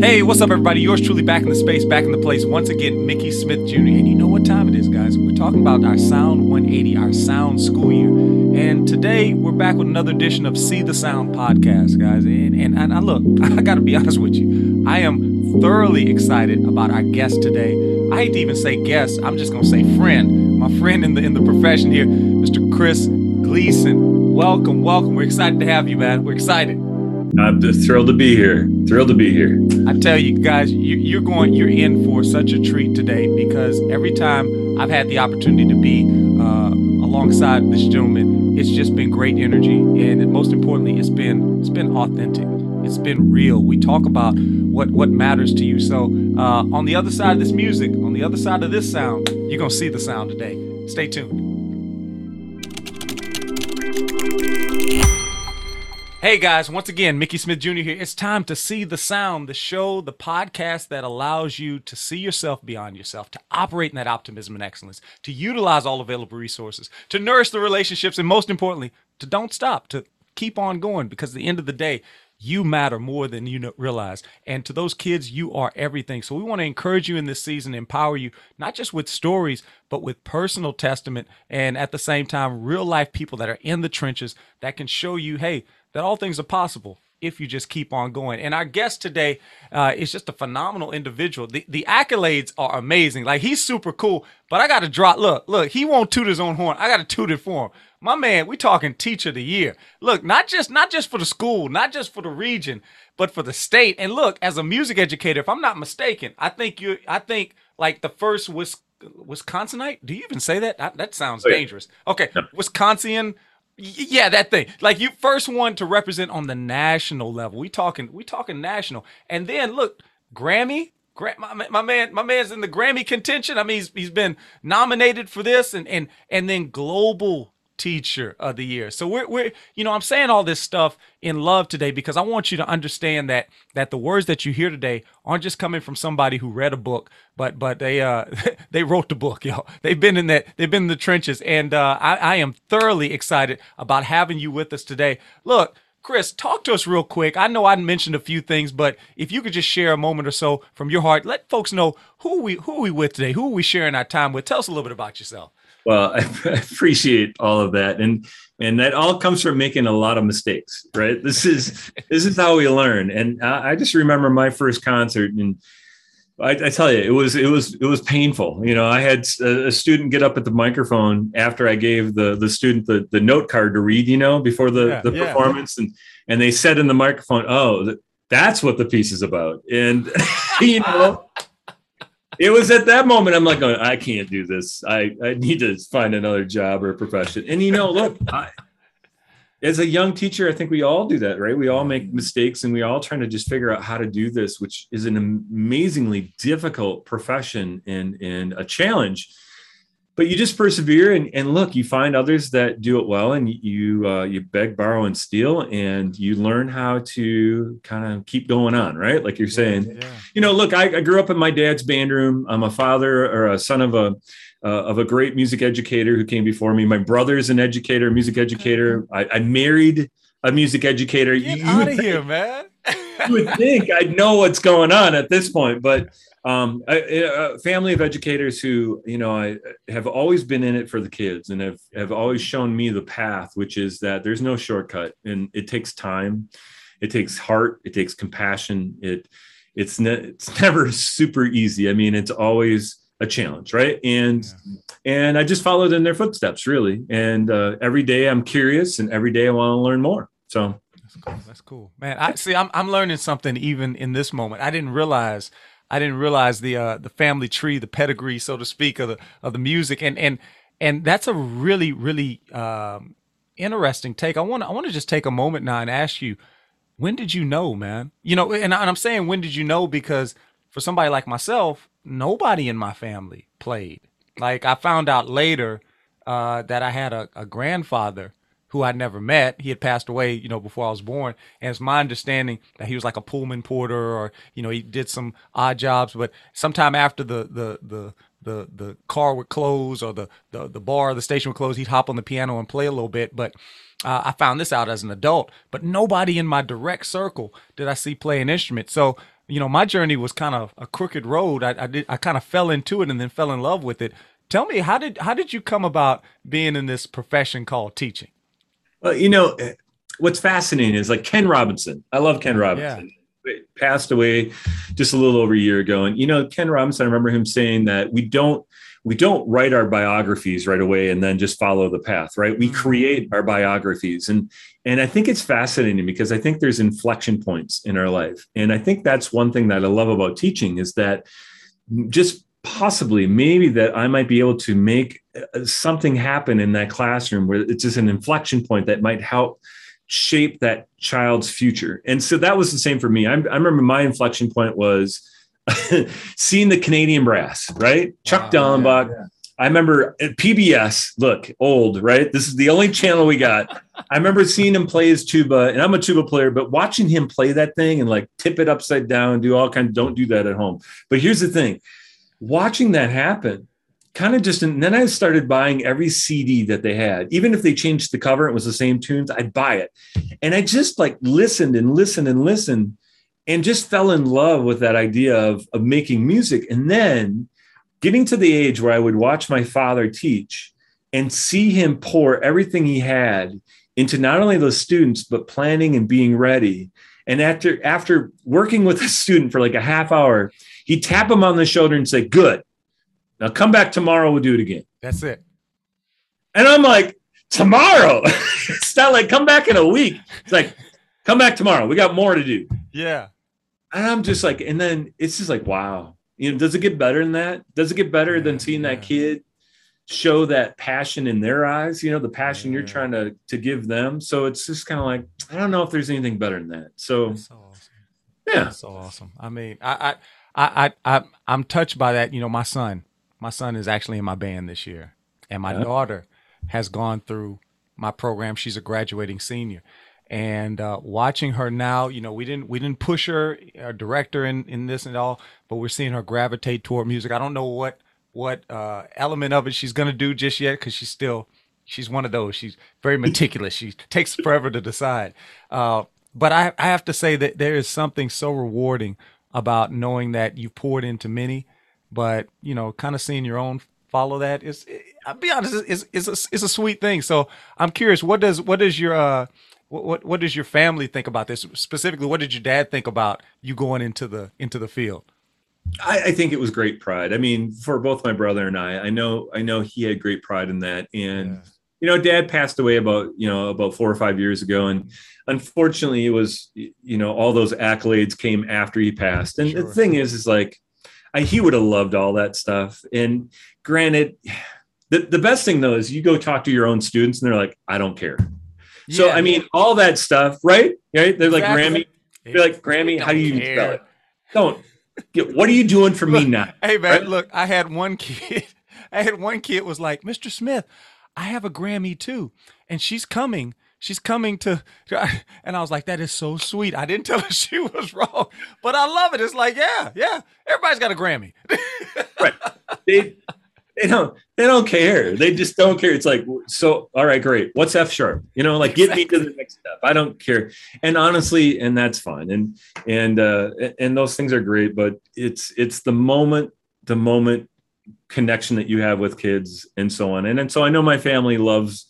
Hey, what's up, everybody? Yours truly back in the space, back in the place. Once again, Mickey Smith Jr. And you know what time it is, guys? We're talking about our Sound 180, our Sound School Year. And today we're back with another edition of See the Sound podcast, guys. And and, and I look, I gotta be honest with you. I am thoroughly excited about our guest today. I hate to even say guest, I'm just gonna say friend. My friend in the in the profession here, Mr. Chris Gleason. Welcome, welcome. We're excited to have you, man. We're excited. I'm just thrilled to be here. Thrilled to be here. I tell you guys, you, you're going, you're in for such a treat today because every time I've had the opportunity to be uh, alongside this gentleman, it's just been great energy, and most importantly, it's been it's been authentic. It's been real. We talk about what what matters to you. So uh, on the other side of this music, on the other side of this sound, you're gonna see the sound today. Stay tuned. Hey guys, once again, Mickey Smith Jr. here. It's time to see the sound, the show, the podcast that allows you to see yourself beyond yourself, to operate in that optimism and excellence, to utilize all available resources, to nourish the relationships, and most importantly, to don't stop, to keep on going because at the end of the day, you matter more than you realize. And to those kids, you are everything. So we want to encourage you in this season, empower you, not just with stories, but with personal testament and at the same time, real life people that are in the trenches that can show you, hey, that all things are possible if you just keep on going. And our guest today uh, is just a phenomenal individual. The the accolades are amazing. Like he's super cool, but I got to drop. Look, look, he won't toot his own horn. I got to toot it for him. My man, we talking teacher of the year. Look, not just not just for the school, not just for the region, but for the state. And look, as a music educator, if I'm not mistaken, I think you, I think like the first Wisconsinite. Do you even say that? That, that sounds oh, yeah. dangerous. Okay, no. Wisconsin yeah, that thing. Like you first one to represent on the national level. We talking we talking national. And then look, Grammy, my, my man my man's in the Grammy contention. I mean, he's, he's been nominated for this and and and then global teacher of the year. So we're we're you know I'm saying all this stuff in love today because I want you to understand that that the words that you hear today aren't just coming from somebody who read a book, but but they uh they wrote the book, yo. They've been in that they've been in the trenches, and uh, I, I am thoroughly excited about having you with us today. Look. Chris, talk to us real quick. I know I mentioned a few things, but if you could just share a moment or so from your heart, let folks know who we who we with today, who we sharing our time with. Tell us a little bit about yourself. Well, I appreciate all of that, and and that all comes from making a lot of mistakes, right? This is this is how we learn. And I, I just remember my first concert, and I, I, tell you, it was it was it was painful. You know, I had a, student get up at the microphone after I gave the the student the the note card to read. You know, before the yeah, the yeah. performance, and and they said in the microphone, "Oh, that's what the piece is about," and you know it was at that moment I'm like, I can't do this. I, I need to find another job or profession. And you know, look, I, as a young teacher, I think we all do that, right? We all make mistakes and we all trying to just figure out how to do this, which is an amazingly difficult profession and, and a challenge but you just persevere and, and look you find others that do it well and you uh, you beg borrow and steal and you learn how to kind of keep going on right? Like you're saying yeah, you know look I, I, grew up in my dad's band room. I'm a father or a son of a uh, of a great music educator who came before me. My brother's an educator music educator. I, I married a music educator. Get you out of here man. you would think i'd know what's going on at this point but um, a, a, family of educators who you know I have always been in it for the kids and have have always shown me the path, which is that there's no shortcut and it takes time, it takes heart, it takes compassion. It it's ne- it's never super easy. I mean, it's always a challenge, right? And yeah. and I just followed in their footsteps, really. And uh, every day I'm curious, and every day I want to learn more. So. That's cool. That's cool, man. I see. I'm I'm learning something even in this moment. I didn't realize I didn't realize the uh, the family tree, the pedigree, so to speak, of the of the music, and and and that's a really really um, interesting take. I want I want to just take a moment now and ask you, when did you know, man? You know, and, and I'm saying when did you know because for somebody like myself, nobody in my family played. Like I found out later uh, that I had a, a grandfather who I'd never met. He had passed away, you know, before I was born. And it's my understanding that he was like a Pullman porter or, you know, he did some odd jobs. But sometime after the the the the the car would close or the the, the bar the station would close, he'd hop on the piano and play a little bit. But uh, I found this out as an adult. But nobody in my direct circle did I see play an instrument. So you know, my journey was kind of a crooked road. I, I did, I kind of fell into it and then fell in love with it. Tell me, how did how did you come about being in this profession called teaching? Well, you know, what's fascinating is like Ken Robinson. I love Ken Robinson. Yeah passed away just a little over a year ago. And you know, Ken Robinson, I remember him saying that we don't we don't write our biographies right away and then just follow the path, right? We mm-hmm. create our biographies. And and I think it's fascinating because I think there's inflection points in our life. And I think that's one thing that I love about teaching is that just possibly maybe that I might be able to make uh, something happen in that classroom where it's just an inflection point that might help shape that child's future. And so that was the same for me. I, I remember my inflection point was seeing the Canadian brass, right? Chuck Daellenbach. Yeah, yeah. I remember at PBS, look, old, right? This is the only channel we got. I remember seeing him play his tuba, and I'm a tuba player, but watching him play that thing and like tip it upside down, do all kinds, don't do that at home. But here's the thing watching that happen, kind of just and then I started buying every CD that they had. Even if they changed the cover, it was the same tunes, I'd buy it. And I just like listened and listened and listened and just fell in love with that idea of, of making music. And then getting to the age where I would watch my father teach and see him pour everything he had into not only those students, but planning and being ready. And after after working with a student for like a half hour, he'd tap him on the shoulder and say, Good now come back tomorrow. We'll do it again. That's it. And I'm like, tomorrow. it's not like come back in a week. It's like, come back tomorrow. We got more to do. Yeah. And I'm just like, and then it's just like, wow. You know, does it get better than that? Does it get better yeah, than seeing yeah. that kid show that passion in their eyes? You know, the passion yeah. you're trying to to give them. So it's just kind of like, I don't know if there's anything better than that. So, so awesome. yeah, That's so awesome. I mean, I, I, I, I, I'm touched by that. You know, my son, my son is actually in my band this year, and my yeah. daughter has gone through my program. She's a graduating senior, and uh, watching her now, you know, we didn't we didn't push her, our director in in this and all, but we're seeing her gravitate toward music. I don't know what what uh, element of it she's gonna do just yet because she's still she's one of those. She's very meticulous. she takes forever to decide. Uh, but I, I have to say that there is something so rewarding about knowing that you poured into many but you know, kind of seeing your own follow that is, I'll be honest, is is a, is a sweet thing. So I'm curious, what does what does your uh, what what does your family think about this specifically? What did your dad think about you going into the into the field? I, I, think it was great pride. I mean, for both my brother and I, I know I know he had great pride in that. And yeah. You know, dad passed away about, you know, about four or five years ago. And unfortunately it was, you know, all those accolades came after he passed. And sure. the thing is, is like I, he would have loved all that stuff. And granted, the, the best thing though is you go talk to your own students and they're like, I don't care. Yeah. So I mean, all that stuff, right? Right? They're like Grammy. They're like Grammy. How do you care. spell it? Don't. Get, What are you doing for look, me now? Hey man, right? look, I had one kid. I had one kid was like, Mr. Smith, I have a Grammy too, and she's coming she's coming to, and I was like, that is so sweet. I didn't tell her she was wrong, but I love it. It's like, yeah, yeah, everybody's got a Grammy. right. They, they don't, they don't care. They just don't care. It's like, so, all right, great. What's F sharp? You know, like exactly. get me to the next step. I don't care. And honestly, and that's fine. And, and, uh, and those things are great, but it's, it's the moment, the moment connection that you have with kids and so on. And, and so I know my family loves,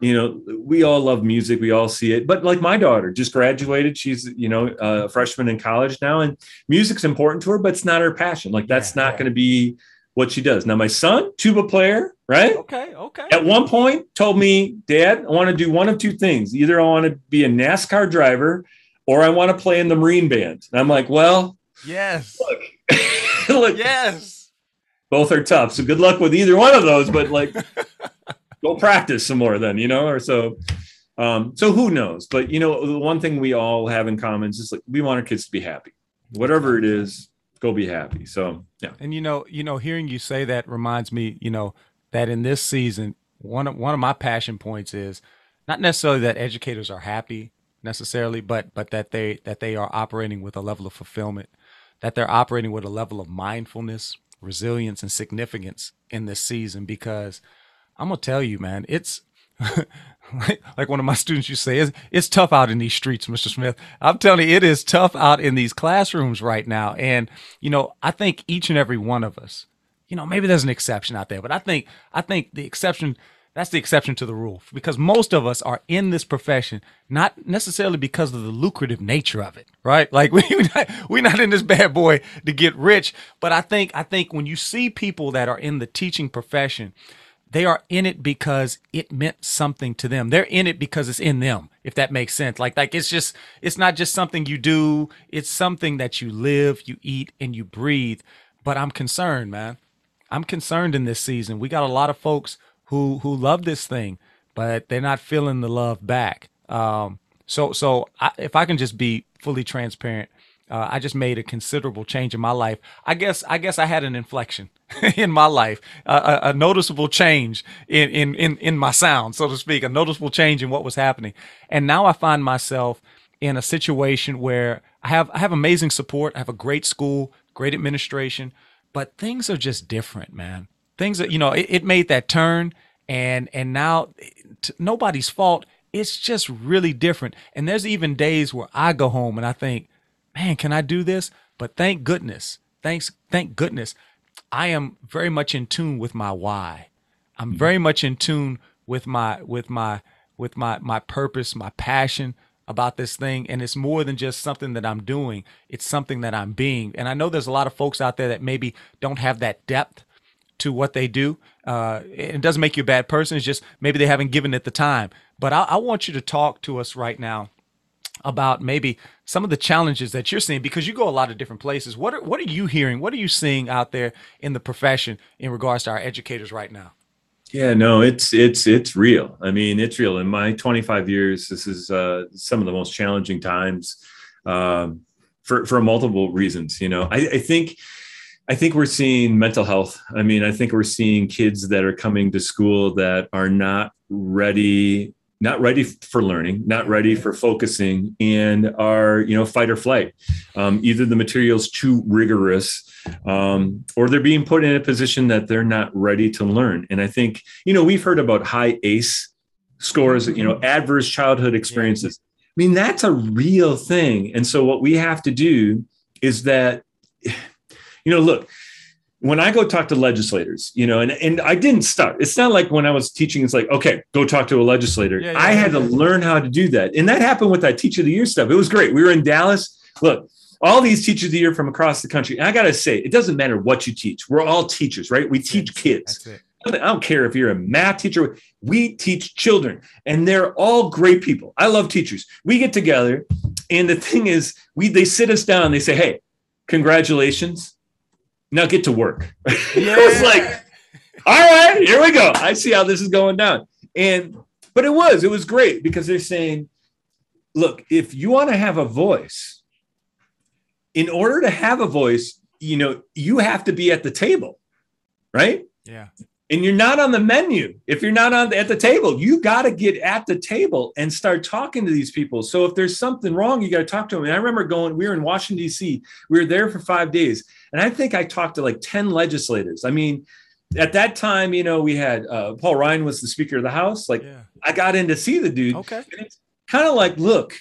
you know we all love music. We all see it. But like my daughter just graduated. She's you know a freshman in college now and music's important to her but it's not her passion. Like that's yeah, not yeah. going to be what she does. Now my son tuba player right? Okay okay. At one point told me dad i want to do one of two things. Either i want to be a nascar driver or i want to play in the marine band. And i'm like well yes. look, look. Yes both are tough so good luck with either one of those but like go practice some more then, you know, or so. Um, so who knows? But you know, the one thing we all have in common is just like we want our kids to be happy. Whatever it is, go be happy. So yeah. And you know, you know, hearing you say that reminds me, you know, that in this season, one of one of my passion points is not necessarily that educators are happy necessarily, but but that they that they are operating with a level of fulfillment, that they're operating with a level of mindfulness, resilience, and significance in this season because I'm gonna tell you, man, it's like, one of my students to say, it's, it's tough out in these streets, Mr. Smith. I'm telling you, it is tough out in these classrooms right now. And, you know, I think each and every one of us, you know, maybe there's an exception out there, but I think, I think the exception, that's the exception to the rule because most of us are in this profession, not necessarily because of the lucrative nature of it, right? Like we, we're not, we're not in this bad boy to get rich, but I think, I think when you see people that are in the teaching profession, they are in it because it meant something to them. They're in it because it's in them, if that makes sense. Like like it's just it's not just something you do, it's something that you live, you eat and you breathe. But I'm concerned, man. I'm concerned in this season. We got a lot of folks who who love this thing, but they're not feeling the love back. Um so so I, if I can just be fully transparent, uh, I just made a considerable change in my life. I guess I guess I had an inflection in my life, a, a, noticeable change in, in in in my sound, so to speak, a noticeable change in what was happening. And now I find myself in a situation where I have I have amazing support. I have a great school, great administration, but things are just different, man. Things that you know, it, it made that turn, and and now t- nobody's fault. It's just really different. And there's even days where I go home and I think man, can I do this? But thank goodness, thanks, thank goodness, I am very much in tune with my why. I'm mm-hmm. very much in tune with my with my with my my purpose, my passion about this thing and it's more than just something that I'm doing. It's something that I'm being. And I know there's a lot of folks out there that maybe don't have that depth to what they do. Uh, it doesn't make you a bad person. It's just maybe they haven't given it the time. But I, I want you to talk to us right now about maybe some of the challenges that you're seeing because you go a lot of different places. What are what are you hearing? What are you seeing out there in the profession in regards to our educators right now? Yeah, no, it's it's it's real. I mean, it's real. In my 25 years, this is uh, some of the most challenging times um, for for multiple reasons. You know, I, I think. I think we're seeing mental health. I mean, I think we're seeing kids that are coming to school that are not ready not ready for learning, not ready for focusing, and are you know fight or flight. Um, either the material's too rigorous, um, or they're being put in a position that they're not ready to learn. And I think you know we've heard about high ACE scores, you know, adverse childhood experiences. I mean that's a real thing. And so what we have to do is that you know look when I go talk to legislators, you know, and, and I didn't start. It's not like when I was teaching, it's like, okay, go talk to a legislator. Yeah, yeah, I had to learn how to do that. And that happened with that teacher of the year stuff. It was great. We were in Dallas. Look, all these teachers of the year from across the country. And I got to say, it doesn't matter what you teach. We're all teachers, right? We teach kids. I don't care if you're a math teacher. We teach children, and they're all great people. I love teachers. We get together, and the thing is, we they sit us down. They say, "Hey, congratulations now get to work. Yeah. it was like, all right, here we go. I see how this is going down. And but it was, it was great because they're saying, look, if you want to have a voice, in order to have a voice, you know, you have to be at the table, right? Yeah and you're not on the menu. If you're not on the, at the table you got to get at the table and start talking to these people. So if there's something wrong you got to talk to them and i remember going we were in washington d.c we were there for five days. And i think i talked to like 10 legislators. I mean at that time you know we had uh, paul ryan was the speaker of the house. Like yeah. i got in to see the dude. Okay. Kind of like look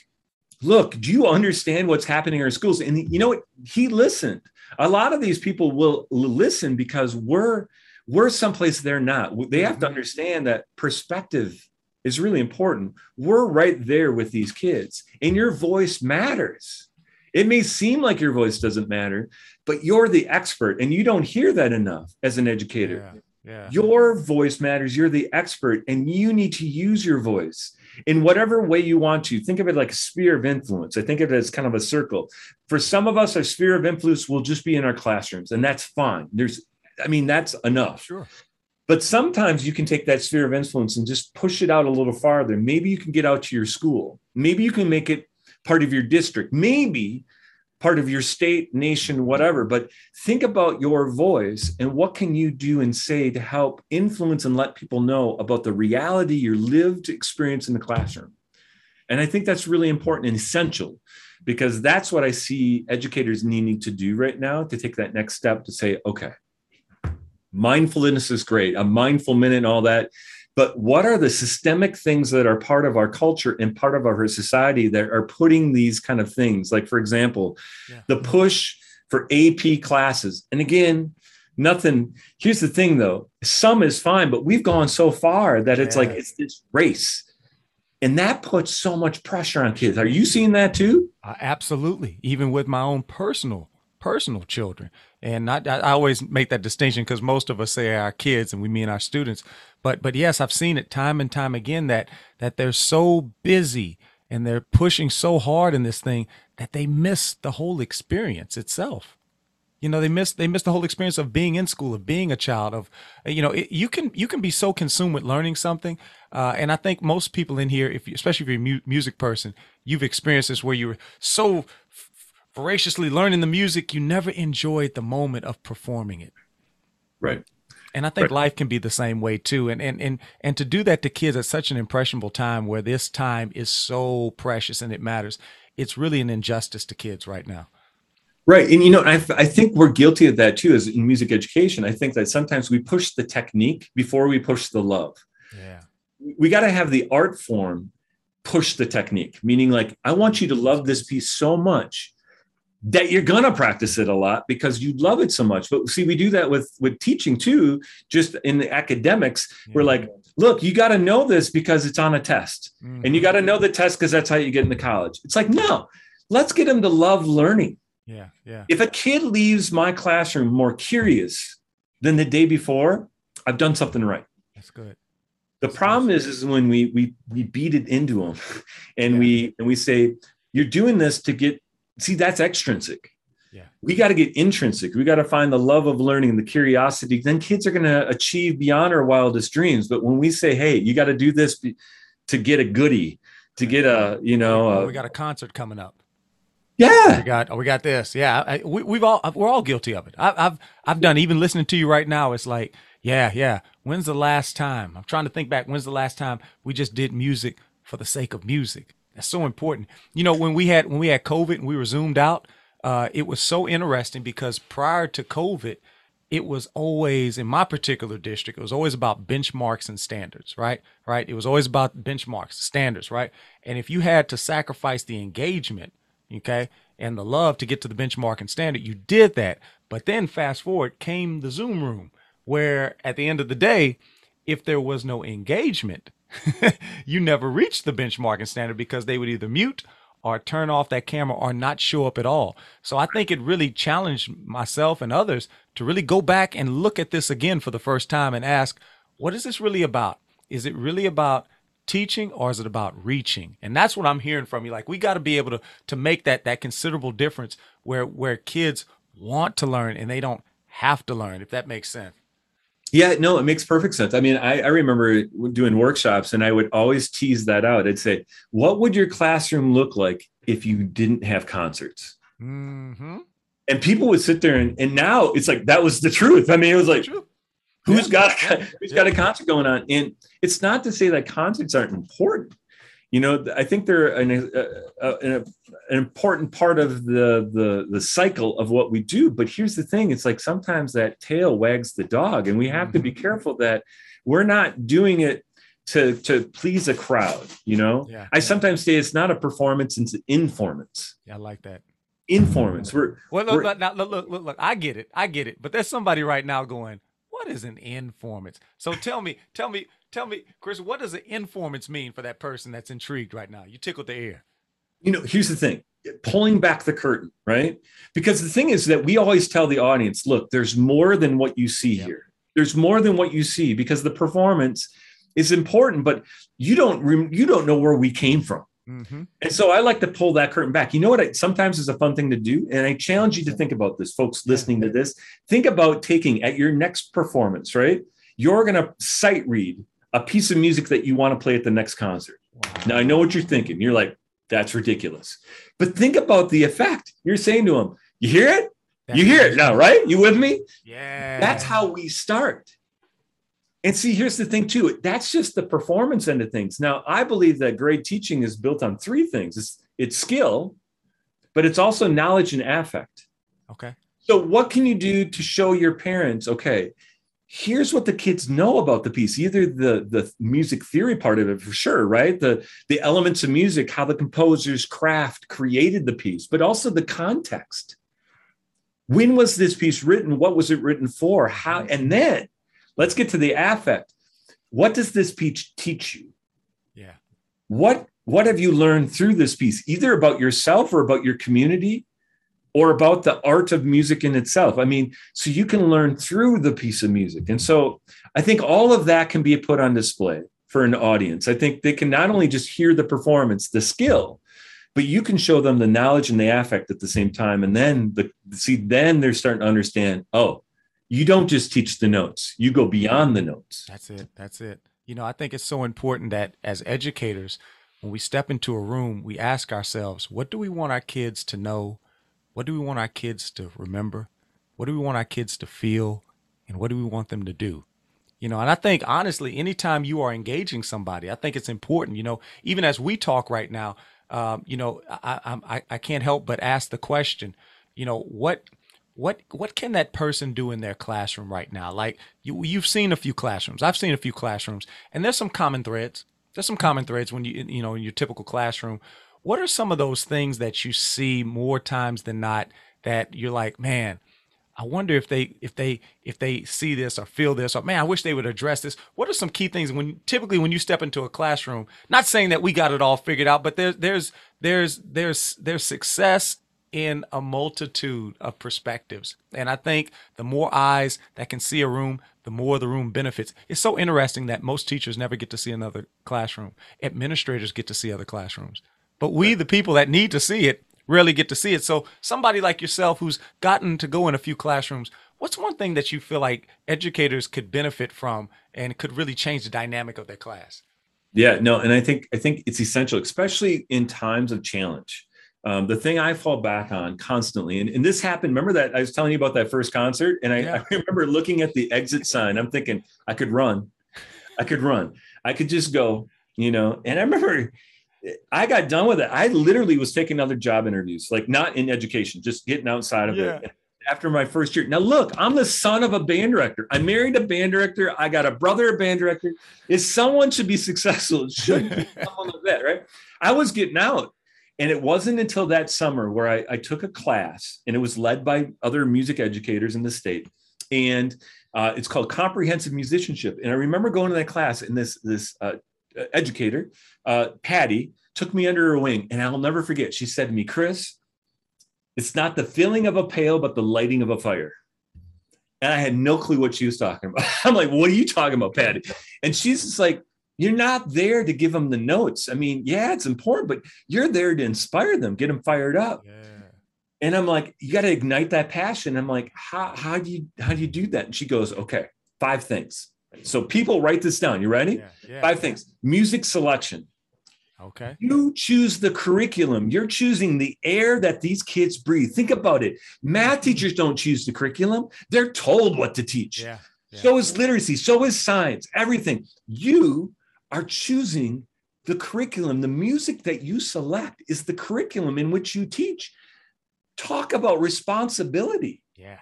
look do you understand what's happening in our schools? And you know what? He listened. A lot of these people will listen because we're we're someplace they're not. They have to mm-hmm. understand that perspective is really important. We're right there with these kids, and your voice matters. It may seem like your voice doesn't matter, but you're the expert, and you don't hear that enough as an educator. Yeah. Yeah. Your voice matters. You're the expert, and you need to use your voice in whatever way you want to. Think of it like a sphere of influence. I think of it as kind of a circle. For some of us, our sphere of influence will just be in our classrooms, and that's fine. There's I mean, that's enough. Sure. But sometimes you can take that sphere of influence and just push it out a little farther. Maybe you can get out to your school. Maybe you can make it part of your district. Maybe part of your state, nation, whatever. But think about your voice and what can you do and say to help influence and let people know about the reality, your lived experience in the classroom. And I think that's really important and essential because that's what I see educators needing to do right now to take that next step to say, okay, mindfulness is great a mindful minute and all that. But what are the systemic things that are part of our culture and part of our society that are putting these kind of things? Like for example yeah. the push for ap classes. And again nothing here's the thing though. Some is fine but we've gone so far that it's yeah. like it's this race. And that puts so much pressure on kids. Are you seeing that too? Uh, absolutely. Even with my own personal personal children and I, I always make that distinction because most of us say our kids and we mean our students. But but yes i've seen it time and time again that that they're so busy and they're pushing so hard in this thing that they miss the whole experience itself. You know they miss they miss the whole experience of being in school of being a child of you know it, you can you can be so consumed with learning something uh, and i think most people in here if you, especially if you're a mu- music person you've experienced this where you were so voraciously learning the music, you never enjoyed the moment of performing it. Right. And I think right. life can be the same way too. And and and and to do that to kids at such an impressionable time where this time is so precious and it matters, it's really an injustice to kids right now. Right. And you know, I, I think we're guilty of that too as in music education. I think that sometimes we push the technique before we push the love. Yeah. We got to have the art form push the technique, meaning like I want you to love this piece so much that you're gonna practice it a lot because you love it so much. But see, we do that with with teaching too. Just in the academics, yeah. we're like, look, you got to know this because it's on a test, mm-hmm. and you got to know the test because that's how you get into college. It's like, no, let's get them to love learning. Yeah, yeah. If a kid leaves my classroom more curious than the day before, I've done something right. That's good. The that's problem is, is when we we we beat it into them, and yeah. we and we say, you're doing this to get see that's extrinsic. Yeah. We got to get intrinsic. We got to find the love of learning the curiosity. Then kids are going to achieve beyond our wildest dreams. But when we say hey you got to do this to get a goodie to get a you know oh, we got a concert coming up. Yeah. We got oh we got this. Yeah I, we, have all we're all guilty of it. I, i've i've done even listening to you right now it's like yeah yeah. When's the last time? I'm trying to think back. When's the last time we just did music for the sake of music that's so important. You know, when we had when we had COVID and we were zoomed out, uh, it was so interesting because prior to COVID, it was always in my particular district, it was always about benchmarks and standards, right? Right. It was always about benchmarks, standards, right? And if you had to sacrifice the engagement, okay, and the love to get to the benchmark and standard, you did that. But then fast forward came the Zoom room, where at the end of the day, if there was no engagement, you never reached the benchmarking standard because they would either mute or turn off that camera or not show up at all. So I think it really challenged myself and others to really go back and look at this again for the first time and ask, what is this really about? Is it really about teaching or is it about reaching? And that's what I'm hearing from you. Like we got to be able to to make that that considerable difference where where kids want to learn and they don't have to learn, if that makes sense. Yeah, no, it makes perfect sense. I mean, I, I, remember doing workshops and I would always tease that out. I'd say, what would your classroom look like if you didn't have concerts? Mm-hmm. And people would sit there and, and now it's like, that was the truth. I mean, it was like, who's yeah. got, a, who's yeah. got a concert going on? And it's not to say that concerts aren't important you know i think they're an, uh, uh, uh, a, a, an, important part of the, the the cycle of what we do. But here's the thing it's like sometimes that tail wags the dog and we have to be mm-hmm. careful that we're not doing it to to please a crowd you know? Yeah, i yeah. sometimes say it's not a performance it's an informance yeah i like that. Informance we're well look, we're, look, look, look, look, look i get it i get it. But there's somebody right now going what is an informance so tell me tell me tell me, Chris, what does the informance mean for that person that's intrigued right now? You tickled the air. You know, here's the thing pulling back the curtain, right? Because the thing is that we always tell the audience, look, there's more than what you see yep. here. There's more than what you see because the performance is important, but you don't you don't know where we came from. Mm-hmm. And so I like to pull that curtain back. You know what? I, sometimes is a fun thing to do, and I challenge you to think about this, folks listening to this. Think about taking at your next performance, right? You're going to sight read a piece of music that you want to play at the next concert. Wow. Now I know what you're thinking. You're like, that's ridiculous. But think about the effect. You're saying to them, you hear it? That's you hear it now, right? You with me? Yeah. That's how we start. And see, here's the thing, too. That's just the performance end of things. Now, I believe that great teaching is built on three things it's, it's skill, but it's also knowledge and affect. Okay. So, what can you do to show your parents, okay, here's what the kids know about the piece either the the music theory part of it for sure right? The the elements of music how the composer's craft created the piece but also the context. When was this piece written? What was it written for? How and then let's get to the affect. What does this piece teach you? Yeah. What what have you learned through this piece either about yourself or about your community or about the art of music in itself. I mean so you can learn through the piece of music. And so i think all of that can be put on display for an audience. I think they can not only just hear the performance the skill but you can show them the knowledge and the affect at the same time. And then the see then they're starting to understand oh you don't just teach the notes. You go beyond the notes. That's it. That's it. You know i think it's so important that as educators when we step into a room, we ask ourselves, what do we want our kids to know? What do we want our kids to remember? What do we want our kids to feel? And what do we want them to do? You know, and I think honestly, anytime you are engaging somebody, I think it's important. You know, even as we talk right now, um, you know, I, I I can't help but ask the question. You know, what what what can that person do in their classroom right now? Like you you've seen a few classrooms, I've seen a few classrooms, and there's some common threads there's some common threads when you you know in your typical classroom. What are some of those things that you see more times than not that you're like, man, I wonder if they if they if they see this or feel this or man, I wish they would address this. What are some key things when typically when you step into a classroom? Not saying that we got it all figured out, but there's there's there's there's there's success in a multitude of perspectives. And I think the more eyes that can see a room, the more the room benefits. It's so interesting that most teachers never get to see another classroom. Administrators get to see other classrooms. But we, the people that need to see it, rarely get to see it. So, somebody like yourself who's gotten to go in a few classrooms, what's one thing that you feel like educators could benefit from and could really change the dynamic of their class? Yeah, no, and I think I think it's essential, especially in times of challenge um, the thing I fall back on constantly, and, and, this happened. Remember that I was telling you about that first concert, and I, yeah. I, remember looking at the exit sign. I'm thinking I could run, I could run, I could just go, you know. And I remember I got done with it. I literally was taking other job interviews, like not in education, just getting outside of yeah. it. After my first year, now look, I'm the son of a band director. I married a band director. I got a brother, a band director. If someone should be successful, it should be someone like that, right? I was getting out and it wasn't until that summer where I, I, took a class, and it was led by other music educators in the state, and uh, it's called comprehensive musicianship. And I remember going to that class, and this this uh, educator, uh, Patty, took me under her wing, and I'll never forget. She said to me, "Chris, it's not the filling of a pail, but the lighting of a fire." And I had no clue what she was talking about. I'm like, "What are you talking about, Patty?" And she's just like, you're not there to give them the notes. I mean, yeah, it's important, but you're there to inspire them, get them fired up. Yeah. And I'm like, you got to ignite that passion. I'm like, how, how do you how do you do that? And she goes, okay, five things. So people write this down. You ready? Yeah, yeah, five things. Music selection. Okay. You choose the curriculum. You're choosing the air that these kids breathe. Think about it. Math mm-hmm. teachers don't choose the curriculum. They're told what to teach. Yeah. yeah. So is literacy. So is science. Everything. You are choosing the curriculum. The music that you select is the curriculum in which you teach. Talk about responsibility. Yeah.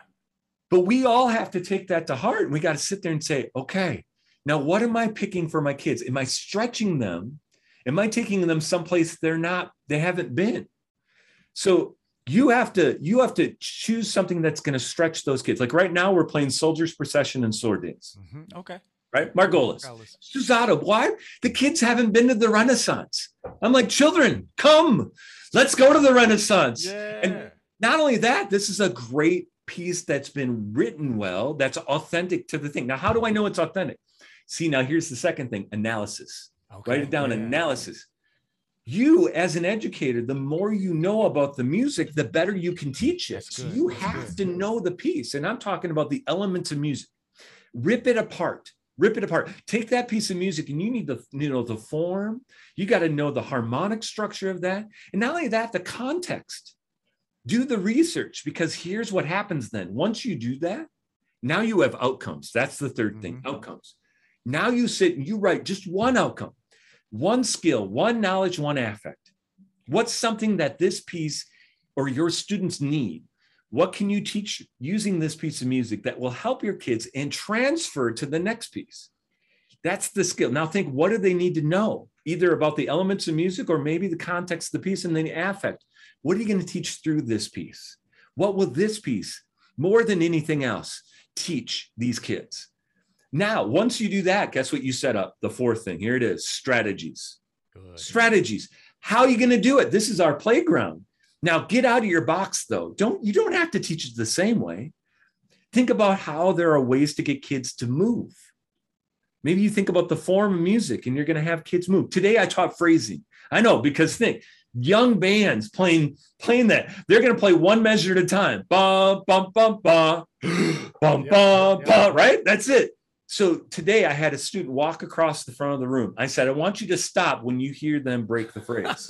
But we all have to take that to heart. And we got to sit there and say, okay, now what am I picking for my kids? Am I stretching them? Am I taking them someplace they're not, they haven't been? So you have to you have to choose something that's going to stretch those kids. Like right now, we're playing soldiers procession and sword dance. Mm-hmm. Okay right? Margolis. Susato. Why? The kids haven't been to the Renaissance. I'm like, children, come. Let's go to the Renaissance. Yeah. And not only that, this is a great piece that's been written well, that's authentic to the thing. Now, how do I know it's authentic? See, now here's the second thing analysis. Okay. Write it down yeah. analysis. You, as an educator, the more you know about the music, the better you can teach it. So you that's have good. to know the piece. And I'm talking about the elements of music. Rip it apart rip it apart take that piece of music and you need the you know the form you got to know the harmonic structure of that and not only that the context do the research because here's what happens then once you do that now you have outcomes that's the 3rd mm-hmm. thing outcomes now you sit and you write just one outcome one skill one knowledge one affect what's something that this piece or your students need what can you teach using this piece of music that will help your kids and transfer to the next piece? That's the skill. Now think, what do they need to know? Either about the elements of music or maybe the context of the piece and then the affect. What are you going to teach through this piece? What will this piece, more than anything else, teach these kids? Now, once you do that, guess what you set up? The fourth thing. Here it is strategies. Good. Strategies. How are you going to do it? This is our playground. Now get out of your box though. Don't you don't have to teach it the same way. Think about how there are ways to get kids to move. Maybe you think about the form of music and you're going to have kids move. Today I taught phrasing. I know because think young bands playing playing that they're going to play one measure at a time. Bum bum bum bum bum bum bum. Right? That's it. So today I had a student walk across the front of the room. I said, I want you to stop when you hear them break the phrase.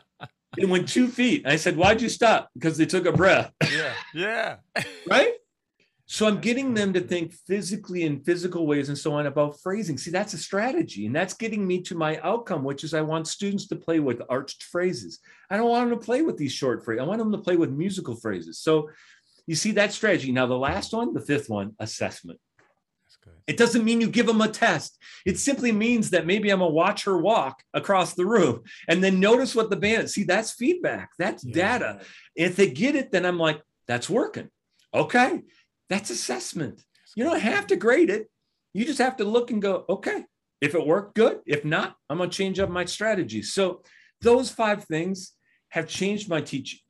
it went two feet. I said, Why'd you stop? Because they took a breath. Yeah. Yeah. right? So I'm getting them to think physically in physical ways and so on about phrasing. See, that's a strategy. And that's getting me to my outcome, which is I want students to play with arched phrases. I don't want them to play with these short phrases. I want them to play with musical phrases. So you see that strategy. Now, the last one, the fifth one, assessment. It doesn't mean you give them a test. It simply means that maybe I'm gonna watch her walk across the room and then notice what the band. See, that's feedback. That's yeah. data. If they get it, then I'm like, that's working. Okay, that's assessment. You don't have to grade it. You just have to look and go, okay, if it worked, good. If not, I'm gonna change up my strategy. So those five things have changed my teaching.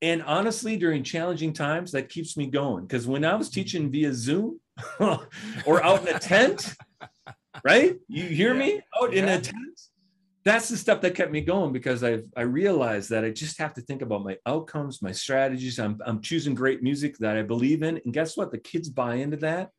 And honestly, during challenging times, that keeps me going. Because when I was mm-hmm. teaching via Zoom, or out in a tent, right? You hear yeah. me? Out yeah. in a tent. That's the stuff that kept me going because I I realized that I just have to think about my outcomes, my strategies. I'm I'm choosing great music that I believe in, and guess what? The kids buy into that,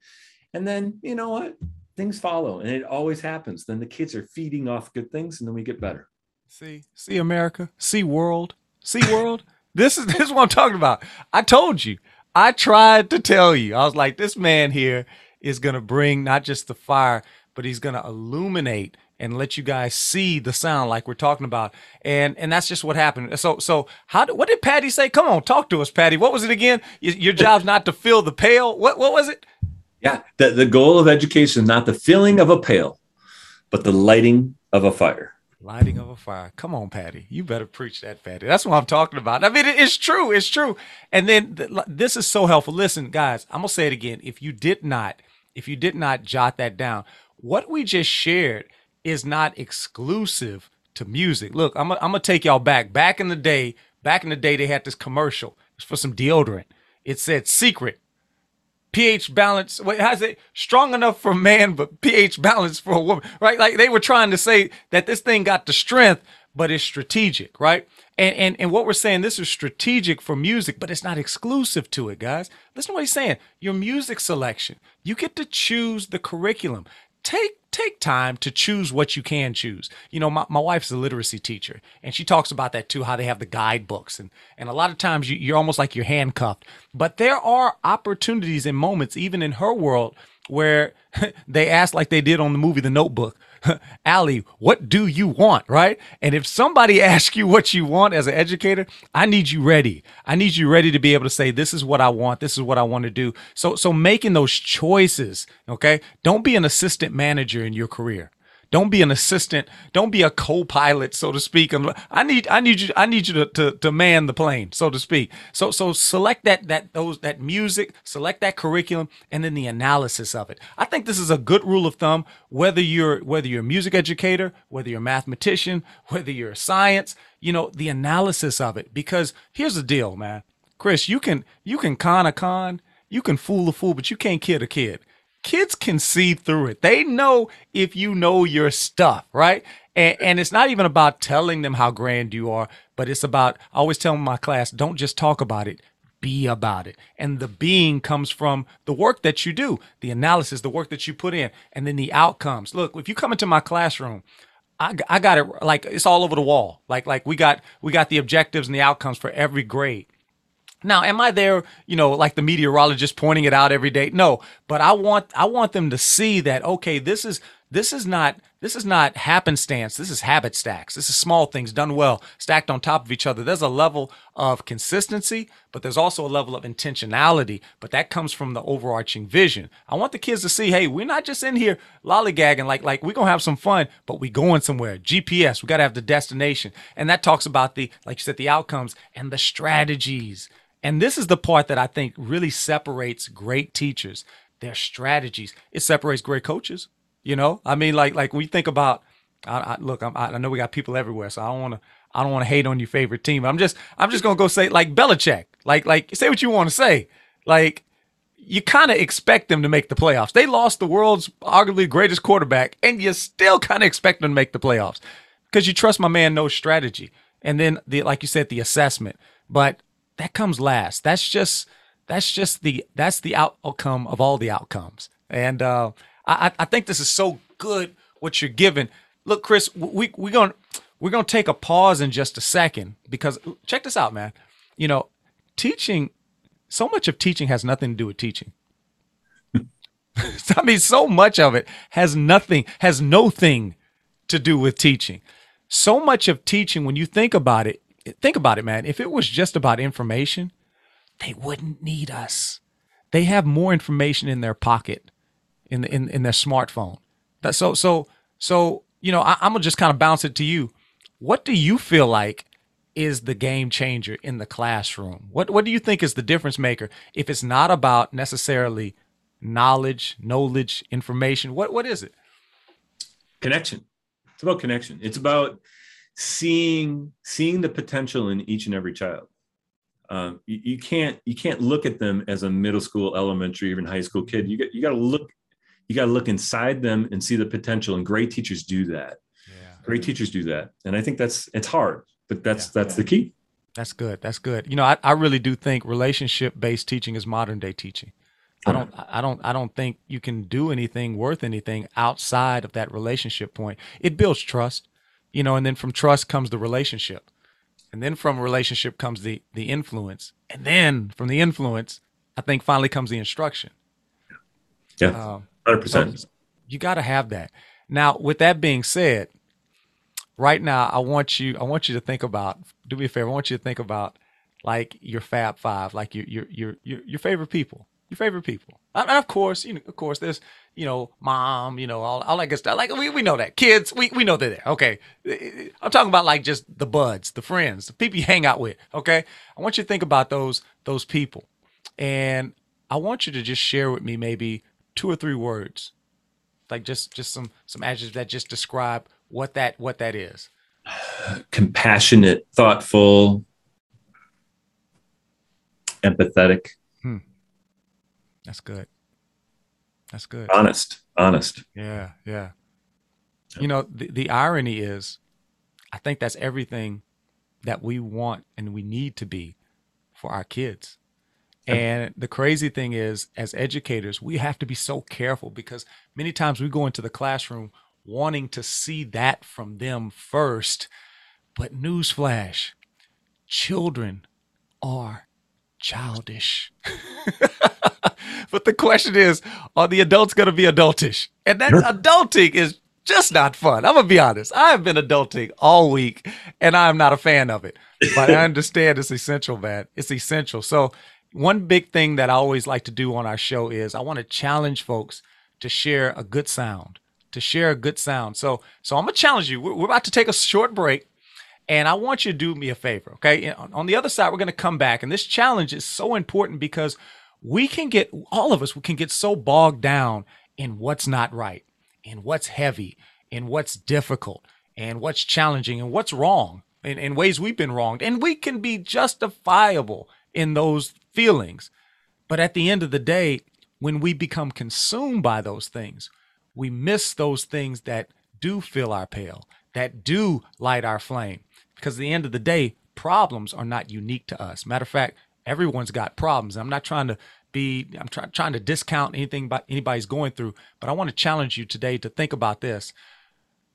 and then you know what? Things follow, and it always happens. Then the kids are feeding off good things, and then we get better. See, see America, see world, see world. this is this is what I'm talking about. I told you. I tried to tell you. I was like, this man here is to bring not just the fire, but he's to illuminate and let you guys see the sound like we're talking about. And and that's just what happened. So so how what did Patty say? Come on, talk to us, Patty. What was it again? Your job's not to fill the pail. What what was it? Yeah, the, the goal of education is not the filling of a pail, but the lighting of a fire lighting of a fire. Come on, Patty. You better preach that, Patty. That's what I'm talking about. I mean, it's true. It's true. And then th- this is so helpful. Listen, guys, I'm gonna say it again. If you did not, if you did not jot that down, what we just shared is not exclusive to music. Look, I'm gonna, take y'all back. Back in the day, back in the day, they had this commercial. For some deodorant. It said secret pH balance. Wait, how's it strong enough for a man, but pH balance for a woman, right? Like they were trying to say that this thing got the strength, but it's strategic, right? And and and what we're saying, this is strategic for music, but it's not exclusive to it, guys. Listen to what he's saying. Your music selection, you get to choose the curriculum. Take take time to choose what you can choose. You know, my, my wife's a literacy teacher and she talks about that too, how they have the guidebooks and, and a lot of times you, you're almost like you're handcuffed, but there are opportunities and moments, even in her world where they ask like they did on the movie, The Notebook, Allie, what do you want? Right. And if somebody asks you what you want as an educator, I need you ready. I need you ready to be able to say, this is what I want. This is what I want to do. So, so making those choices. Okay. Don't be an assistant manager in your career. Don't be an assistant. Don't be a co-pilot, so to speak. I need I need you I need you to, to, to man the plane, so to speak. So so select that that those that music, select that curriculum, and then the analysis of it. I think this is a good rule of thumb. Whether you're whether you're a music educator, whether you're a mathematician, whether you're a science, you know the analysis of it. Because here's the deal, man. Chris, you can you can con a con, you can fool a fool, but you can't kid a kid kids can see through it. They know if you know your stuff, right? And, and it's not even about telling them how grand you are, but it's about, I always tell my class, don't just talk about it, be about it. And the being comes from the work that you do, the analysis, the work that you put in, and then the outcomes. Look, if you come into my classroom, I, I got it like it's all over the wall. Like like we got we got the objectives and the outcomes for every grade. Now, am I there, you know, like the meteorologist pointing it out every day? No, but I want I want them to see that okay, this is this is not this is not happenstance. This is habit stacks. This is small things done well, stacked on top of each other. There's a level of consistency, but there's also a level of intentionality. But that comes from the overarching vision. I want the kids to see, hey, we're not just in here lollygagging like like we're gonna have some fun, but we going somewhere. GPS, we gotta have the destination. And that talks about the, like you said, the outcomes and the strategies. And this is the part that I think really separates great teachers, their strategies. It separates great coaches you know, I mean, like like we think about. I, I look, I'm, I know we got people everywhere, so I don't want to. I don't want to hate on your favorite team. I'm just I'm just gonna go say like Belichick. Like like say what you want to say. Like you kind of expect them to make the playoffs. They lost the world's arguably greatest quarterback, and you still kind of expect them to make the playoffs because you trust my man knows strategy. And then the like you said, the assessment. But that comes last. That's just that's just the that's the outcome of all the outcomes. And uh, I, I think this is so good what you're giving. Look, Chris, we we're gonna we're gonna take a pause in just a second because check this out, man. You know, teaching so much of teaching has nothing to do with teaching. I mean, so much of it has nothing, has no thing to do with teaching. So much of teaching, when you think about it, think about it, man. If it was just about information, they wouldn't need us. They have more information in their pocket in the, in in their smartphone. That so so so you know I, I'm gonna just kind of bounce it to you. What do you feel like is the game changer in the classroom? What what do you think is the difference maker if it's not about necessarily knowledge, knowledge, information? What what is it? Connection. It's about connection. It's about seeing seeing the potential in each and every child. Um, you, you, can't you can't look at them as a middle school, elementary, even high school kid. You got you got to look you got to look inside them and see the potential and great teachers do that yeah. great teachers do that and i think that's it's hard but that's yeah. that's the key that's good that's good you know i, I really do think relationship based teaching is modern day teaching i don't i don't i don't think you can do anything worth anything outside of that relationship point it builds trust you know and then from trust comes the relationship and then from relationship comes the the influence and then from the influence i think finally comes the instruction yeah um, Hundred percent. You got to have that. Now, with that being said, right now I want you I want you to think about. Do me a favor. I want you to think about like your Fab Five, like your your your your, your favorite people, your favorite people. And of course, you know, of course, there's you know, mom, you know, all, all that good stuff. Like we, we know that kids, we, we know they're there. Okay, I'm talking about like just the buds, the friends, the people you hang out with. Okay, I want you to think about those those people, and I want you to just share with me maybe two or three words, like just just some some adjectives that just describe what that what that is. Compassionate, thoughtful, empathetic. That's good. That's good. Honest, honest. Yeah, yeah. You know, the, the irony is, I think that's everything that we want and we need to be for our kids. And the crazy thing is, as educators, we have to be so careful because many times we go into the classroom wanting to see that from them first. But newsflash children are childish. but the question is, are the adults going to be adultish? And that adulting is just not fun. I'm going to be honest. I have been adulting all week and I'm not a fan of it. But I understand it's essential, man. It's essential. So, one big thing that I always like to do on our show is I want to challenge folks to share a good sound, to share a good sound. So, so I'm gonna challenge you. We're, we're about to take a short break, and I want you to do me a favor. Okay, on the other side, we're gonna come back, and this challenge is so important because we can get all of us can get so bogged down in what's not right, in what's heavy, in what's difficult, and what's challenging, and what's wrong, in, in ways we've been wronged, and we can be justifiable in those feelings. But at the end of the day, when we become consumed by those things, we miss those things that do fill our pail, that do light our flame. Because at the end of the day, problems are not unique to us. Matter of fact, everyone's got problems. I'm not trying to be, I'm try, trying to discount anything by anybody's going through, but I want to challenge you today to think about this.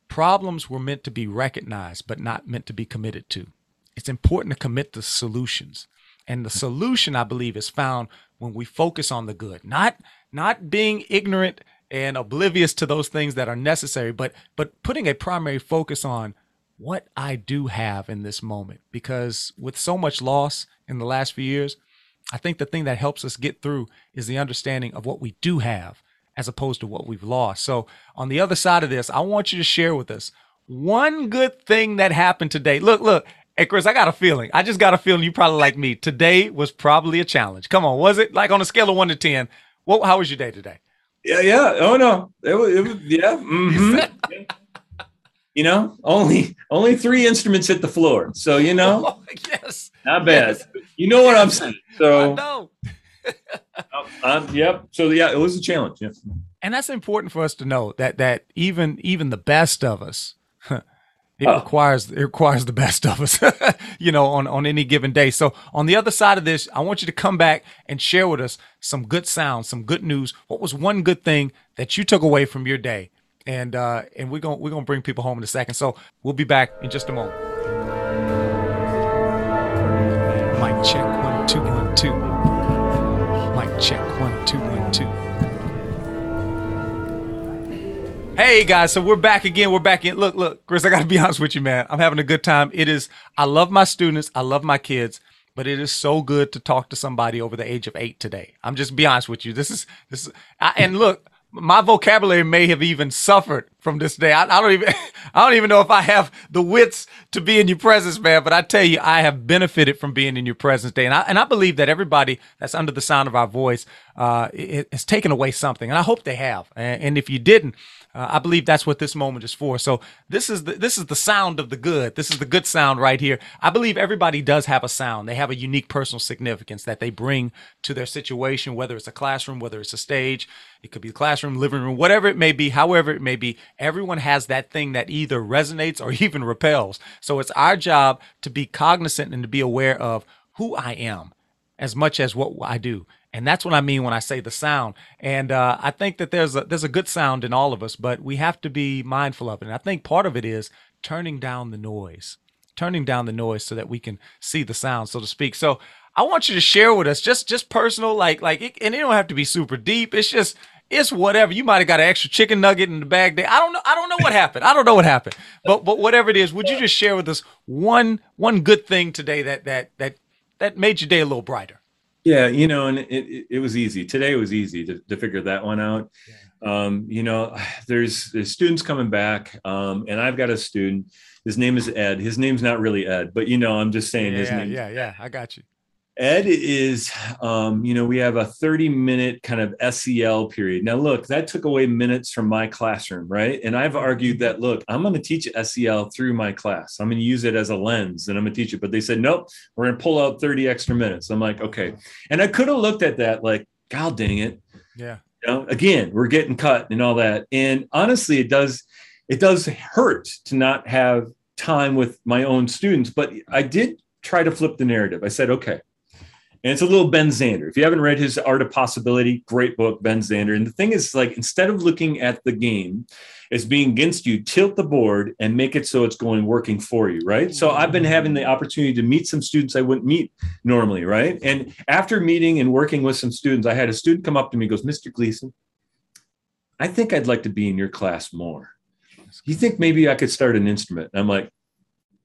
Problems were meant to be recognized, but not meant to be committed to. It's important to commit to solutions. And the solution, I believe, is found when we focus on the good, not not being ignorant and oblivious to those things that are necessary, but but putting a primary focus on what I do have in this moment. Because with so much loss in the last few years, I think the thing that helps us get through is the understanding of what we do have as opposed to what we've lost. So, on the other side of this, I want you to share with us one good thing that happened today. Look, look, hey, Chris, I got a feeling. I just got a feeling you probably like me. Today was probably a challenge. Come on, was it? Like on a scale of one to 10, what, how was your day today? Yeah, yeah. Oh, no. It was, it was yeah. Mm-hmm. You know, only only three instruments hit the floor. So, you know, oh, yes. Not bad. Yes. You know what I'm saying. So, I know. um, yep. So yeah, it was a challenge. Yeah. And that's important for us to know that that even even the best of us, it oh. requires it requires the best of us, you know, on on any given day. So on the other side of this, I want you to come back and share with us some good sounds, some good news. What was one good thing that you took away from your day? And uh, and we're gonna we're gonna bring people home in a second. So we'll be back in just a moment. Mic check one two one two. Check one, two, one, two. Hey guys, so we're back again. We're back in. Look, look, Chris, I got to be honest with you, man. I'm having a good time. It is, I love my students, I love my kids, but it is so good to talk to somebody over the age of eight today. I'm just be honest with you. This is, this is, I, and look, my vocabulary may have even suffered from this day. I, I, don't even I don't even know if I have the wits to be in your presence, man. But I tell you, I have benefited from being in your presence day, and I and I believe that everybody that's under the sound of our voice uh, has taken away something, and I hope they have. And, and if you didn't, uh, I believe that's what this moment is for. So this is the this is the sound of the good. This is the good sound right here. I believe everybody does have a sound. They have a unique personal significance that they bring to their situation, whether it's a classroom, whether it's a stage, it could be the classroom, living room, whatever it may be, however it may be. Everyone has that thing that either resonates or even repels. So it's our job to be cognizant and to be aware of who I am as much as what I do. And that's what I mean when I say the sound. And uh, I think that there's a there's a good sound in all of us, but we have to be mindful of it. And I think part of it is turning down the noise, turning down the noise so that we can see the sound, so to speak. So I want you to share with us just just personal, like like, it, and it don't have to be super deep. It's just it's whatever. You might have got an extra chicken nugget in the bag there. I don't know. I don't know what happened. I don't know what happened. But but whatever it is, would you just share with us one one good thing today that that that that made your day a little brighter? Yeah, you know, and it, it was easy. Today it was easy to, to figure that one out. Yeah. Um, you know, there's there's students coming back, um, and I've got a student. His name is Ed. His name's not really Ed, but you know, I'm just saying yeah, his name. Yeah, yeah, I got you. Ed is, um, you know, we have a 30 minute kind of SEL period. Now, look, that took away minutes from my classroom, right? And I've argued that, look, I'm going to teach SEL through my class. I'm going to use it as a lens and I'm going to teach it. But they said, nope, we're going to pull out 30 extra minutes. I'm like, okay. And I could have looked at that like, God dang it. Yeah. You know, again, we're getting cut and all that. And honestly, it does, it does hurt to not have time with my own students. But I did try to flip the narrative. I said, okay, and it's a little Ben Zander. If you haven't read his Art of Possibility, great book, Ben Zander. And the thing is, like, instead of looking at the game as being against you, tilt the board and make it so it's going working for you, right? So I've been having the opportunity to meet some students I wouldn't meet normally, right? And after meeting and working with some students, I had a student come up to me goes, Mr. Gleason, I think I'd like to be in your class more. You think maybe I could start an instrument? And I'm like,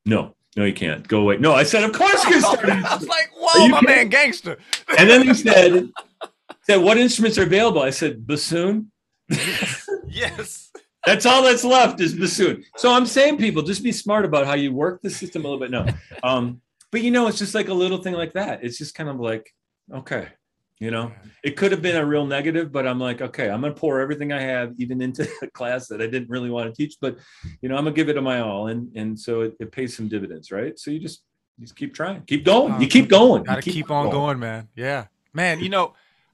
no, no, you can't. Go away. No, I said, of course you can start. I was like, whoa, my kidding? man, gangster. and then he said, said, what instruments are available? I said, bassoon. yes. That's all that's left is bassoon. So I'm saying, people, just be smart about how you work the system a little bit. No, um, but you know, it's just like a little thing like that. It's just kind of like, okay, you know it could have been a real negative but i'm like okay i'm going to pour everything i have even into a class that i didn't really want to teach but you know i'm going to give it to my all and and so it, it pays some dividends right so you just you just keep trying. Keep going. You keep going. Gotta keep, keep, on going. going. man. Yeah. Man you know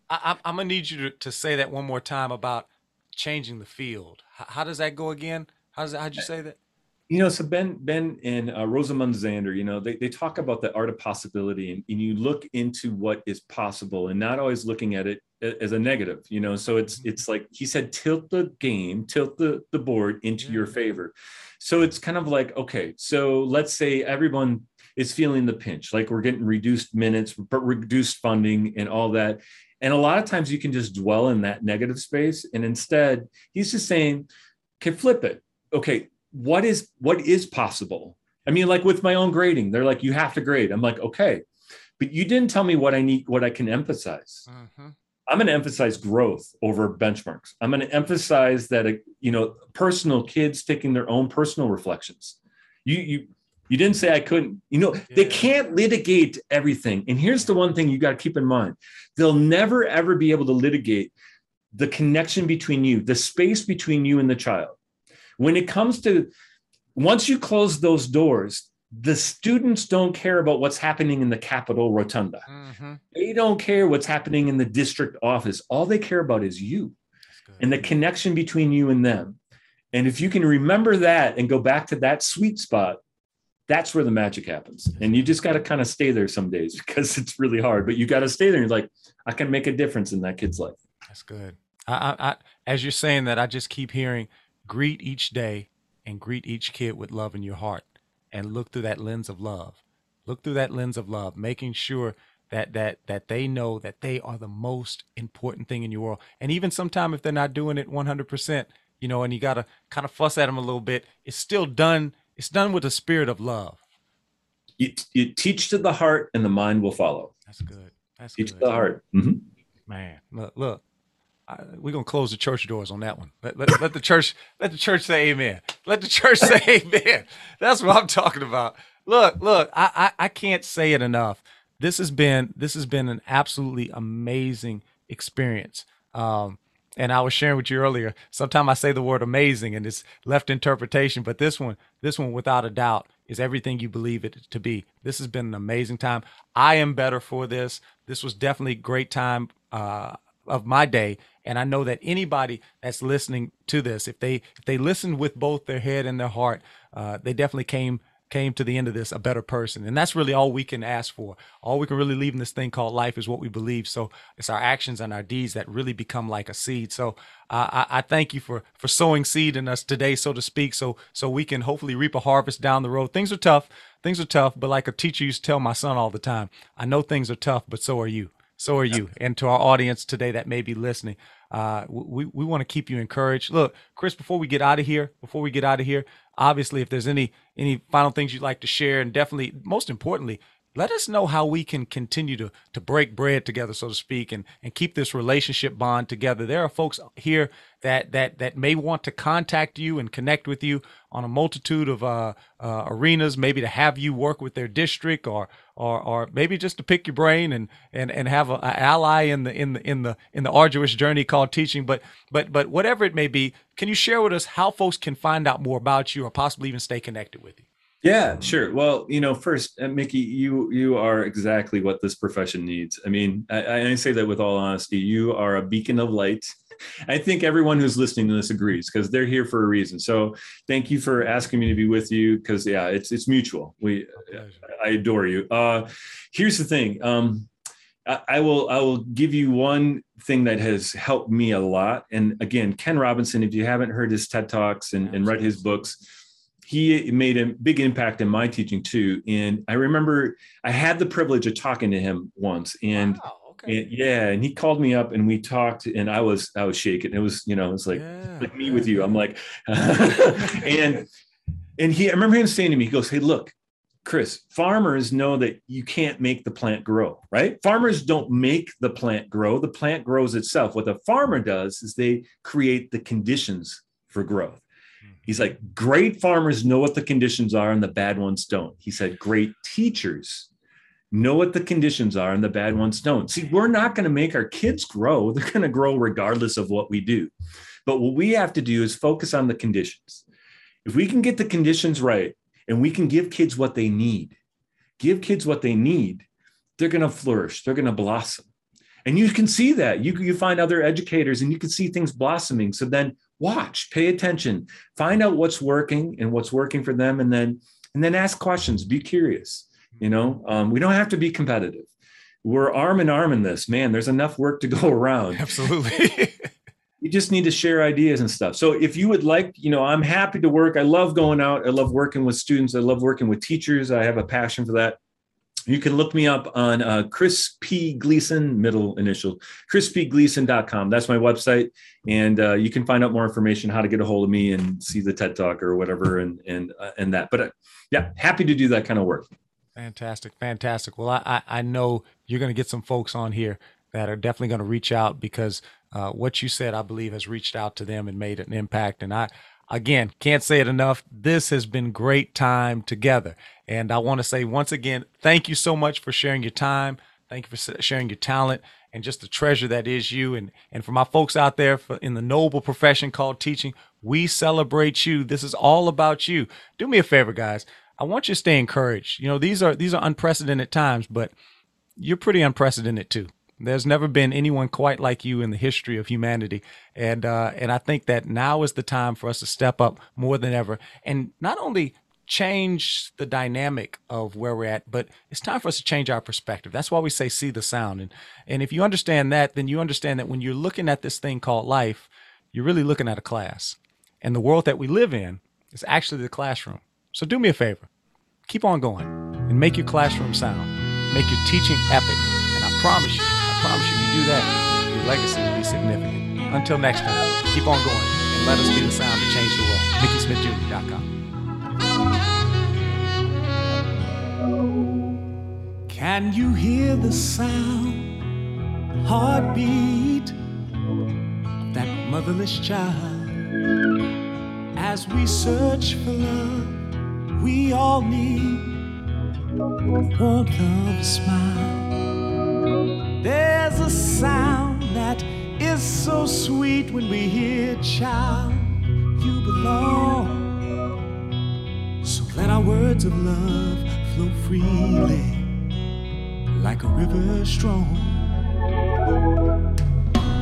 I, am gonna need you to, to say that one more time about changing the field. How, how does that go again? How does that how'd you say that? You know, so Ben, Ben and uh, Rosamund Zander, you know, they, they talk about the art of possibility and, and you look into what is possible and not always looking at it as a negative, you know, so it's, mm-hmm. it's like he said, tilt the game, tilt the, the board into your favor. So it's kind of like, okay, so let's say everyone is feeling the pinch, like we're getting reduced minutes, but reduced funding and all that. And a lot of times you can just dwell in that negative space. And instead, he's just saying, can flip it. Okay, what is what is possible? I mean, like with my own grading, they're like, you have to grade. I'm like, okay, but you didn't tell me what I need, what I can emphasize. Mm-hmm. I'm going to emphasize growth over benchmarks. I'm going to emphasize that, uh, you know, personal kids taking their own personal reflections. You, you, you didn't say I couldn't. You know, yeah. they can't litigate everything. And here's the one thing you got to keep in mind they'll never, ever be able to litigate the connection between you, the space between you and the child. When it comes to once you close those doors, the students don't care about what's happening in the Capitol Rotunda. Mm-hmm. They don't care what's happening in the district office. All they care about is you and the connection between you and them. And if you can remember that and go back to that sweet spot, that's where the magic happens. And you just got to kind of stay there some days because it's really hard, but you got to stay there. And you're like, I can make a difference in that kid's life. That's good. I, I, I, as you're saying that, I just keep hearing greet each day and greet each kid with love in your heart and look through that lens of love. Look through that lens of love, making sure that that that they know that they are the most important thing in your world. And even sometimes if they're not doing it 100%, you know, and you got to kind of fuss at them a little bit, it's still done it's done with a spirit of love. You, you teach to the heart and the mind will follow. That's good. That's teach good. to the heart. Mm-hmm. Man, look, look, we're gonna close the church doors on that one. Let, let, let, the church let the church say amen. Let the church say amen. That's what I'm talking about. Look, look, I, I I can't say it enough. This has been this has been an absolutely amazing experience. Um, and I was sharing with you earlier. Sometimes I say the word amazing and it's left interpretation, but this one, this one without a doubt is everything you believe it to be. This has been an amazing time. I am better for this. This was definitely a great time. Uh, of my day and i know that anybody that's listening to this if they if they listen with both their head and their heart uh, they definitely came came to the end of this a better person. And that's really all we can ask for. All we can really leave in this thing called life is what we believe. So it's our actions and our deeds that really become like a seed. So uh, I, I thank you for for sowing seed in us today so to speak so so we can hopefully reap a harvest down the road. Things are tough. Things are tough but like a teacher used to tell my son all the time i know things are tough but so are you. So are you. And to our audience today that may be listening, uh, we, we want to keep you encouraged. Look, Chris, before we get out of here, before we get out of here, obviously, if there's any any final things you'd like to share, and definitely, most importantly, let us know how we can continue to to break bread together so to speak and and keep this relationship bond together. There are folks here that that that may want to contact you and connect with you on a multitude of uh, uh, arenas maybe to have you work with their district or or or maybe just to pick your brain and and and have an ally in the in the in the in the arduous journey called teaching. But but but whatever it may be can you share with us how folks can find out more about you or possibly even stay connected with you yeah, sure. Well, you know, first, uh, Mickey, you you are exactly what this profession needs. I mean, I, I say that with all honesty. You are a beacon of light. I think everyone who's listening to this agrees because they're here for a reason. So, thank you for asking me to be with you. Because yeah, it's it's mutual. We, I adore you. Uh, here's the thing. Um, I, I will I will give you one thing that has helped me a lot. And again, Ken Robinson. If you haven't heard his TED talks and, and read his books he made a big impact in my teaching too. And I remember I had the privilege of talking to him once, and, wow, okay. and yeah, and he called me up and we talked, and I was I was shaking. It was you know it's like yeah, like me yeah. with you. I'm like, and and he I remember him saying to me, he goes, "Hey, look, Chris, farmers know that you can't make the plant grow, right? Farmers don't make the plant grow. The plant grows itself. What the farmer does is they create the conditions for growth. He's like, great farmers know what the conditions are and the bad ones don't. He said, great teachers know what the conditions are and the bad ones don't. See, we're not going to make our kids grow. They're going to grow regardless of what we do. But what we have to do is focus on the conditions. If we can get the conditions right and we can give kids what they need, give kids what they need, they're going to flourish, they're going to blossom. And you can see that. You, you find other educators and you can see things blossoming. So then watch pay attention. Find out what's working and what's working for them and then and then ask questions. Be curious you know? Um, we don't have to be competitive. We're arm in arm in this. Man there's enough work to go around. Absolutely. You just need to share ideas and stuff. So if you would like you know i'm happy to work. I love going out. I love working with students. I love working with teachers. I have a passion for that you can look me up on uh, Chris P. Gleason, middle initial, chrispgleason.com. That's my website. And uh, you can find out more information, how to get a hold of me and see the TED Talk or whatever and, and, uh, and that. But uh, yeah, happy to do that kind of work. Fantastic. Fantastic. Well, I, I, I know you're going to get some folks on here that are definitely going to reach out because uh, what you said, I believe, has reached out to them and made an impact. And I, again, can't say it enough. This has been great time together. And I want to say once again, thank you so much for sharing your time. Thank you for sharing your talent and just the treasure that is you. And, and for my folks out there for, in the noble profession called teaching, we celebrate you. This is all about you. Do me a favor, guys. I want you to stay encouraged. You know, these are these are unprecedented times, but you're pretty unprecedented too. There's never been anyone quite like you in the history of humanity, and uh, and I think that now is the time for us to step up more than ever, and not only change the dynamic of where we're at, but it's time for us to change our perspective. That's why we say see the sound, and and if you understand that, then you understand that when you're looking at this thing called life, you're really looking at a class, and the world that we live in is actually the classroom. So do me a favor, keep on going, and make your classroom sound, make your teaching epic, and I promise you that, your legacy will be significant. Until next time, keep on going and let us be the sound to change the world. MickeySmithJr.com. Can you hear the sound, heartbeat of that motherless child? As we search for love, we all need warmth of a smile. Sound that is so sweet when we hear, child, you belong. So let our words of love flow freely like a river strong.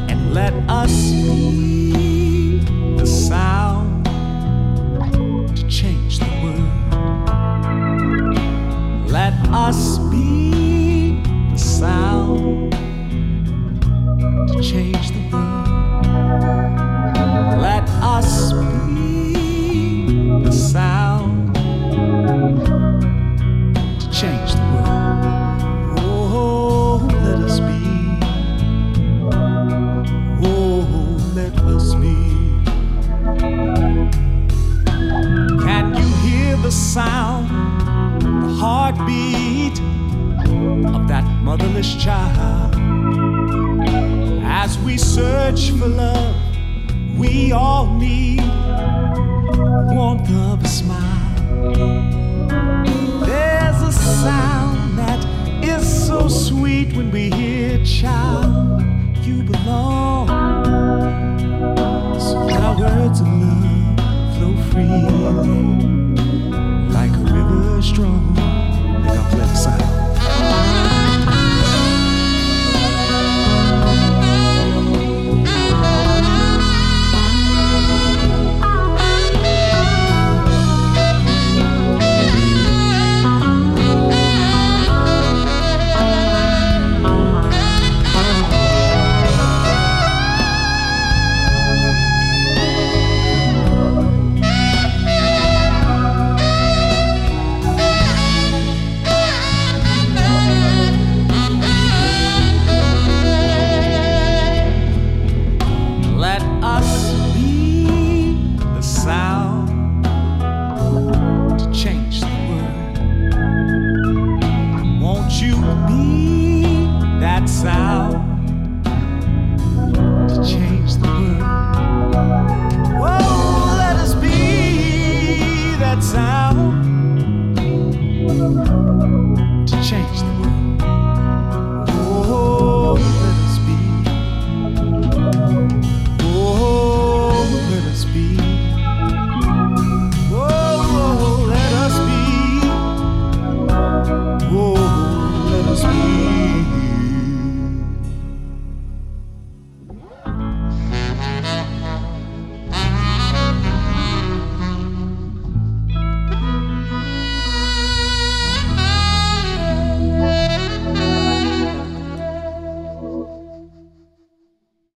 And let us be the sound to change the world. Let us be the sound change the world. Let us be the sound to change the world. Oh, let us be. Oh, let us be. Can you hear the sound, the heartbeat of that motherless child? As we search for love, we all need warmth of a smile. There's a sound that is so sweet when we hear, child, you belong. So let our words of love flow freely like a river strong. They got play